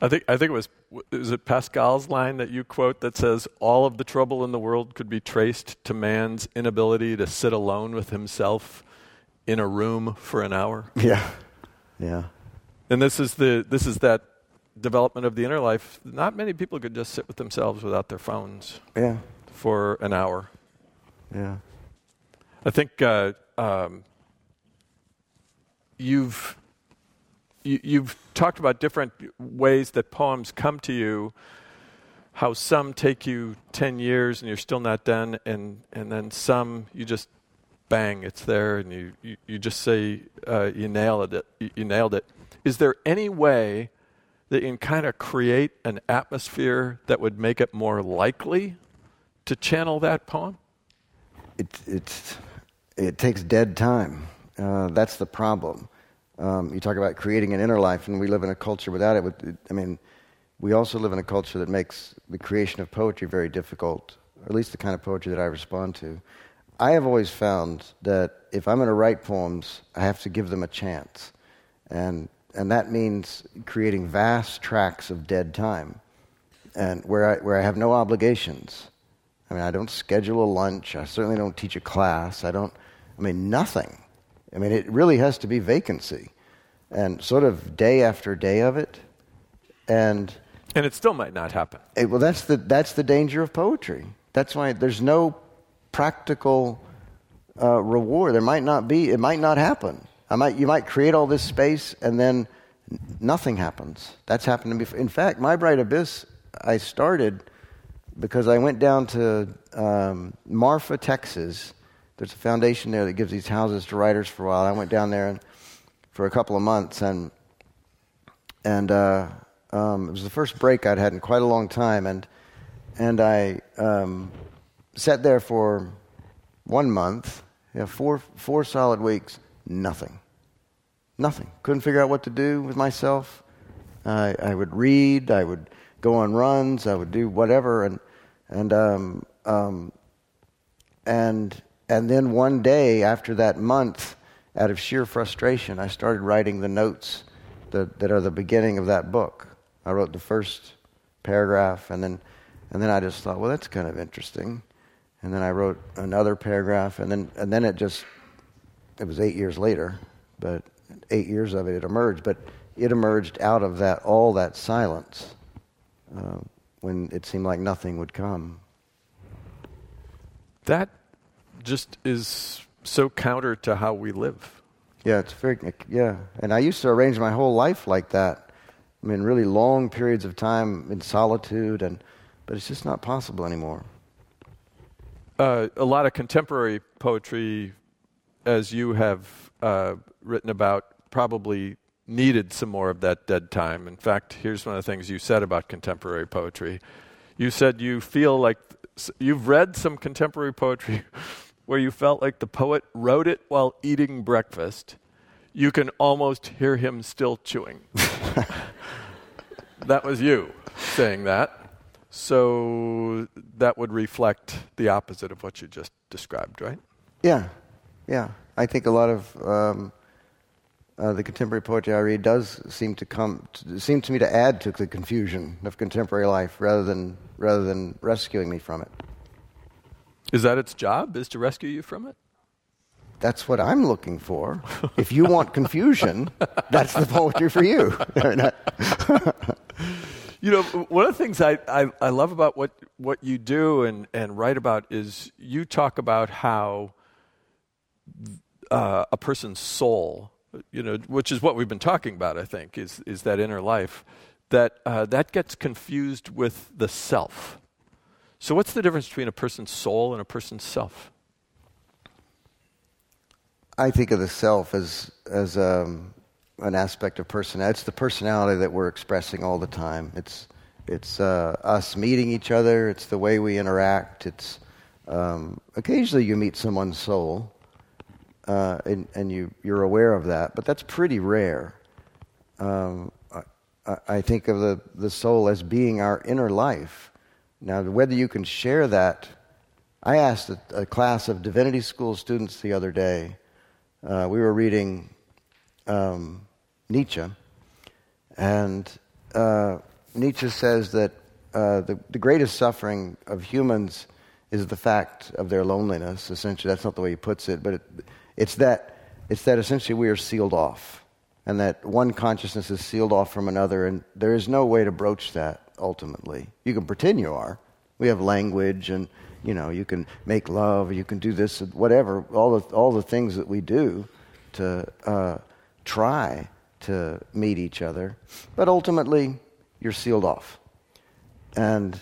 I think I think it was is it Pascal's line that you quote that says all of the trouble in the world could be traced to man's inability to sit alone with himself in a room for an hour. Yeah. Yeah. And this is the this is that development of the inner life. Not many people could just sit with themselves without their phones. Yeah. For an hour. Yeah. I think uh, um, you've you, you've talked about different ways that poems come to you. How some take you ten years and you're still not done, and and then some you just bang, it's there, and you you, you just say uh, you nailed it. You, you nailed it. Is there any way that you can kind of create an atmosphere that would make it more likely to channel that poem? It, it's, it takes dead time. Uh, that's the problem. Um, you talk about creating an inner life, and we live in a culture without it. I mean, we also live in a culture that makes the creation of poetry very difficult. or at least the kind of poetry that I respond to. I have always found that if I'm going to write poems, I have to give them a chance. And, and that means creating vast tracts of dead time and where I, where I have no obligations. I mean, I don't schedule a lunch. I certainly don't teach a class. I don't, I mean, nothing. I mean, it really has to be vacancy. And sort of day after day of it. And, and it still might not happen. It, well, that's the, that's the danger of poetry. That's why there's no practical uh, reward. There might not be, it might not happen. I might, you might create all this space and then nothing happens. That's happened to me. In fact, My Bright Abyss, I started because I went down to um, Marfa, Texas. There's a foundation there that gives these houses to writers for a while. I went down there and, for a couple of months, and and uh, um, it was the first break I'd had in quite a long time, and and I um, sat there for one month, four, four solid weeks, nothing. Nothing. Couldn't figure out what to do with myself. I, I would read, I would go on runs, I would do whatever, and, and, um, um, and, and then one day after that month, out of sheer frustration, I started writing the notes that, that are the beginning of that book. I wrote the first paragraph, and then, and then I just thought, well, that's kind of interesting and then I wrote another paragraph, and then and then it just it was eight years later, but eight years of it it emerged, but it emerged out of that all that silence uh, when it seemed like nothing would come. That just is so counter to how we live. Yeah, it's very yeah, and I used to arrange my whole life like that. I mean, really long periods of time in solitude, and but it's just not possible anymore uh, a lot of contemporary poetry, as you have uh, written about, probably needed some more of that dead time. In fact, here's one of the things you said about contemporary poetry. You said you feel like you've read some contemporary poetry [LAUGHS] where you felt like the poet wrote it while eating breakfast. You can almost hear him still chewing. [LAUGHS] that was you saying that. So that would reflect the opposite of what you just described, right? Yeah, yeah. I think a lot of um, uh, the contemporary poetry I read does seem to come to, seem to me to add to the confusion of contemporary life rather than rather than rescuing me from it. Is that its job? Is to rescue you from it? That's what I'm looking for. if you want confusion, [LAUGHS] that's the poetry for you. [LAUGHS] You know, one of the things I, I, I, love about what, what you do and, and write about is you talk about how uh, a person's soul, you know, which is what we've been talking about, I think, is, is that inner life, that uh, that gets confused with the self. So, what's the difference between a person's soul and a person's self? I think of the self as as um, an aspect of personality. It's the personality that we're expressing all the time. It's it's uh, us meeting each other. It's the way we interact. It's um, occasionally you meet someone's soul, uh, and, and you you're aware of that, but that's pretty rare. Um, I, I think of the the soul as being our inner life. Now, whether you can share that, I asked a, a class of divinity school students the other day. Uh, we were reading um, Nietzsche, and uh, Nietzsche says that uh, the, the greatest suffering of humans is the fact of their loneliness. Essentially, that's not the way he puts it, but it, it's that it's that essentially we are sealed off, and that one consciousness is sealed off from another, and there is no way to broach that. Ultimately, you can pretend you are. We have language, and you know you can make love, you can do this, whatever. All the all the things that we do to uh, try to meet each other, but ultimately you're sealed off. And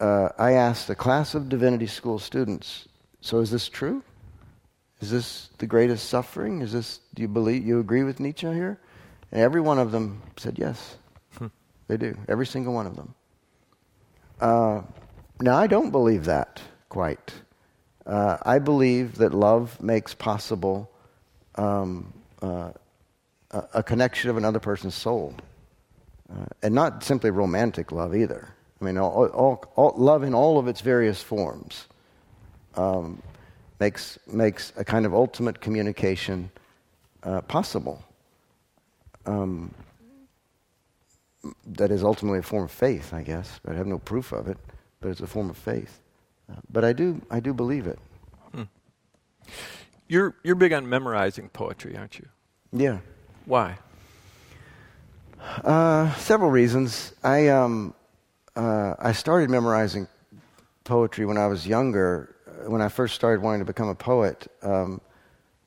uh, I asked a class of divinity school students, so is this true? Is this the greatest suffering? Is this, do you believe, you agree with Nietzsche here? And every one of them said yes. They do, every single one of them. Uh, now, I don't believe that quite. Uh, I believe that love makes possible um, uh, a connection of another person's soul. Uh, and not simply romantic love either. I mean, all, all, all, love in all of its various forms um, makes, makes a kind of ultimate communication uh, possible. Um, that is ultimately a form of faith, I guess. I have no proof of it, but it's a form of faith. Uh, but I do, I do believe it. Hmm. You're, you're big on memorizing poetry, aren't you? Yeah. Why? Uh, several reasons. I, um, uh, I started memorizing poetry when I was younger, uh, when I first started wanting to become a poet, um,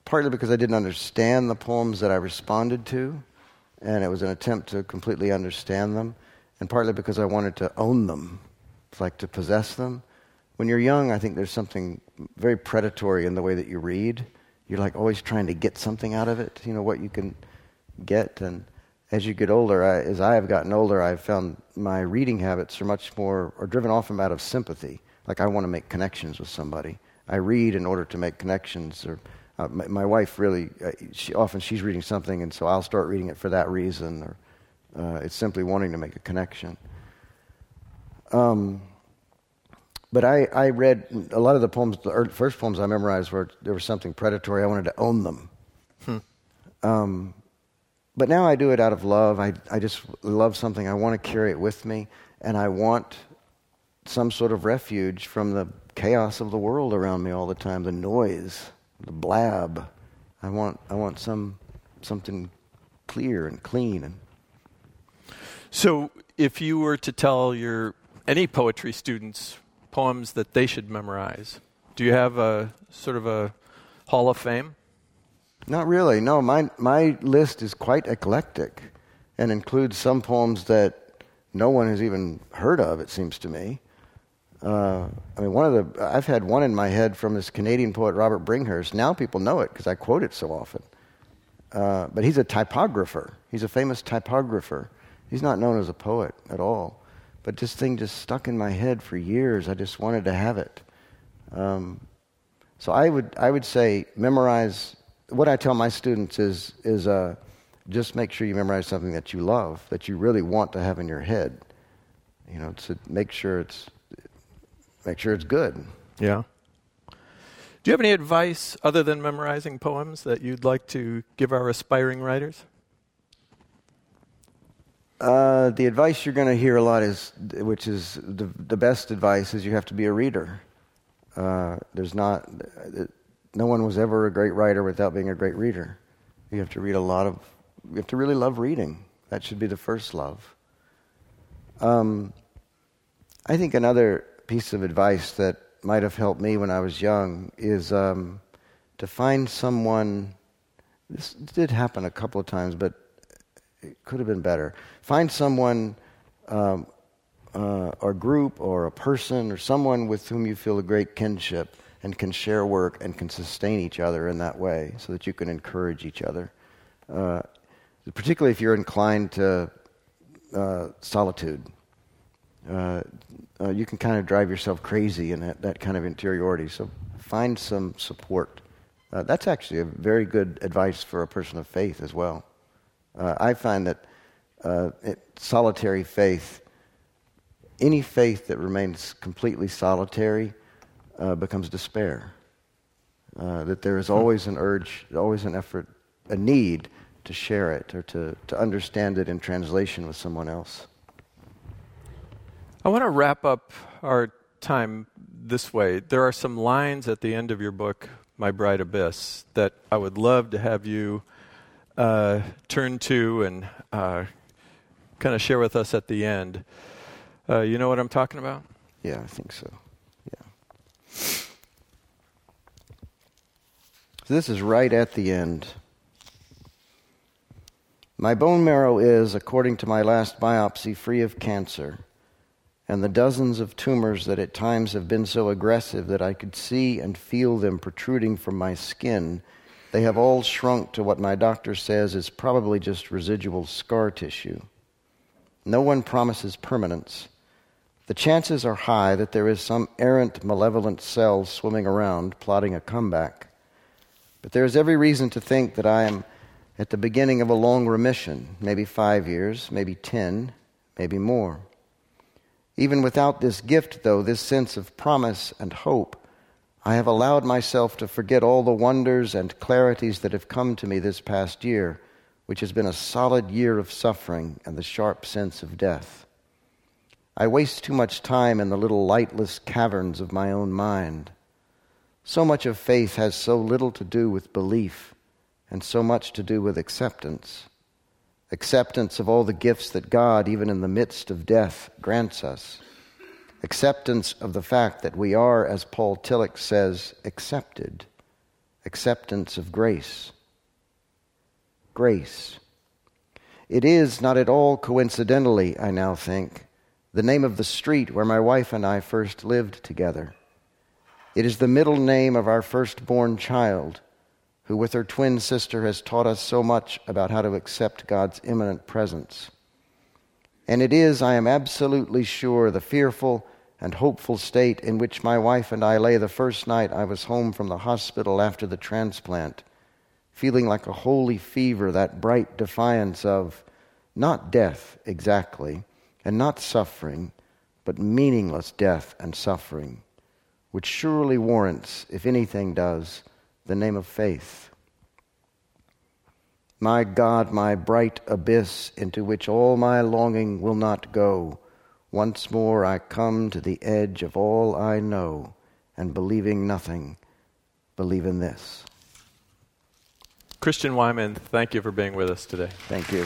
partly because I didn't understand the poems that I responded to, and it was an attempt to completely understand them, and partly because I wanted to own them, it's like to possess them. When you're young, I think there's something very predatory in the way that you read. You're like always trying to get something out of it, you know, what you can get. And as you get older, I, as I have gotten older, I've found my reading habits are much more, are driven often out of sympathy. Like I want to make connections with somebody. I read in order to make connections. Or uh, my, my, wife really, uh, she, often she's reading something, and so I'll start reading it for that reason. Or uh, it's simply wanting to make a connection. Um, but I, I read a lot of the poems, the first poems I memorized were there was something predatory. I wanted to own them. Hmm. Um, but now I do it out of love. I, I just love something. I want to carry it with me. And I want some sort of refuge from the chaos of the world around me all the time, the noise, the blab. I want, I want some, something clear and clean. And so, if you were to tell your any poetry students poems that they should memorize, do you have a sort of a hall of fame? Not really. No, my my list is quite eclectic, and includes some poems that no one has even heard of. It seems to me. Uh, I mean, one of the I've had one in my head from this Canadian poet Robert Bringhurst. Now people know it because I quote it so often. Uh, but he's a typographer. He's a famous typographer. He's not known as a poet at all. But this thing just stuck in my head for years. I just wanted to have it. Um, so I would I would say memorize what I tell my students is, is uh, just make sure you memorize something that you love, that you really want to have in your head. You know, to make sure it's, make sure it's good. Yeah. Do you have any advice other than memorizing poems that you'd like to give our aspiring writers? Uh, the advice you're going to hear a lot is, which is the, the best advice, is you have to be a reader. Uh, there's not, no one was ever a great writer without being a great reader. You have to read a lot of, you have to really love reading. That should be the first love. Um, I think another piece of advice that might have helped me when I was young is um, to find someone. This did happen a couple of times, but it could have been better. Find someone, um, uh, or group, or a person, or someone with whom you feel a great kinship and can share work and can sustain each other in that way so that you can encourage each other. Uh, particularly if you're inclined to uh, solitude. Uh, uh, you can kind of drive yourself crazy in that, that kind of interiority. So find some support. Uh, that's actually a very good advice for a person of faith as well. Uh, I find that it, solitary faith, any faith that remains completely solitary, uh, becomes despair. Uh, that there is hmm. always an urge, always an effort, a need to share it or to, to understand it in translation with someone else. I want to wrap up our time this way. There are some lines at the end of your book, My Bright Abyss, that I would love to have you uh, turn to and uh, kind of share with us at the end. Uh, you know what I'm talking about? Yeah, I think so. Yeah. So this is right at the end. My bone marrow is, according to my last biopsy, free of cancer, and the dozens of tumors that at times have been so aggressive that I could see and feel them protruding from my skin, they have all shrunk to what my doctor says is probably just residual scar tissue. No one promises permanence. The chances are high that there is some errant malevolent cell swimming around plotting a comeback. But there is every reason to think that I am at the beginning of a long remission, maybe five years, maybe ten, maybe more. Even without this gift, though, this sense of promise and hope, I have allowed myself to forget all the wonders and clarities that have come to me this past year, which has been a solid year of suffering and the sharp sense of death. I waste too much time in the little lightless caverns of my own mind. So much of faith has so little to do with belief and so much to do with acceptance. Acceptance of all the gifts that God, even in the midst of death, grants us. Acceptance of the fact that we are, as Paul Tillich says, accepted. Acceptance of grace. Grace. It is, not at all coincidentally, I now think, the name of the street where my wife and I first lived together. It is the middle name of our firstborn child who, with her twin sister, has taught us so much about how to accept God's imminent presence. And it is, I am absolutely sure, the fearful and hopeful state in which my wife and I lay the first night I was home from the hospital after the transplant, feeling like a holy fever, that bright defiance of not death exactly, and not suffering, but meaningless death and suffering, which surely warrants, if anything does, the name of faith. My God, my bright abyss into which all my longing will not go, once more I come to the edge of all I know, and believing nothing, believe in this. Christian Wiman, thank you for being with us today. Thank you.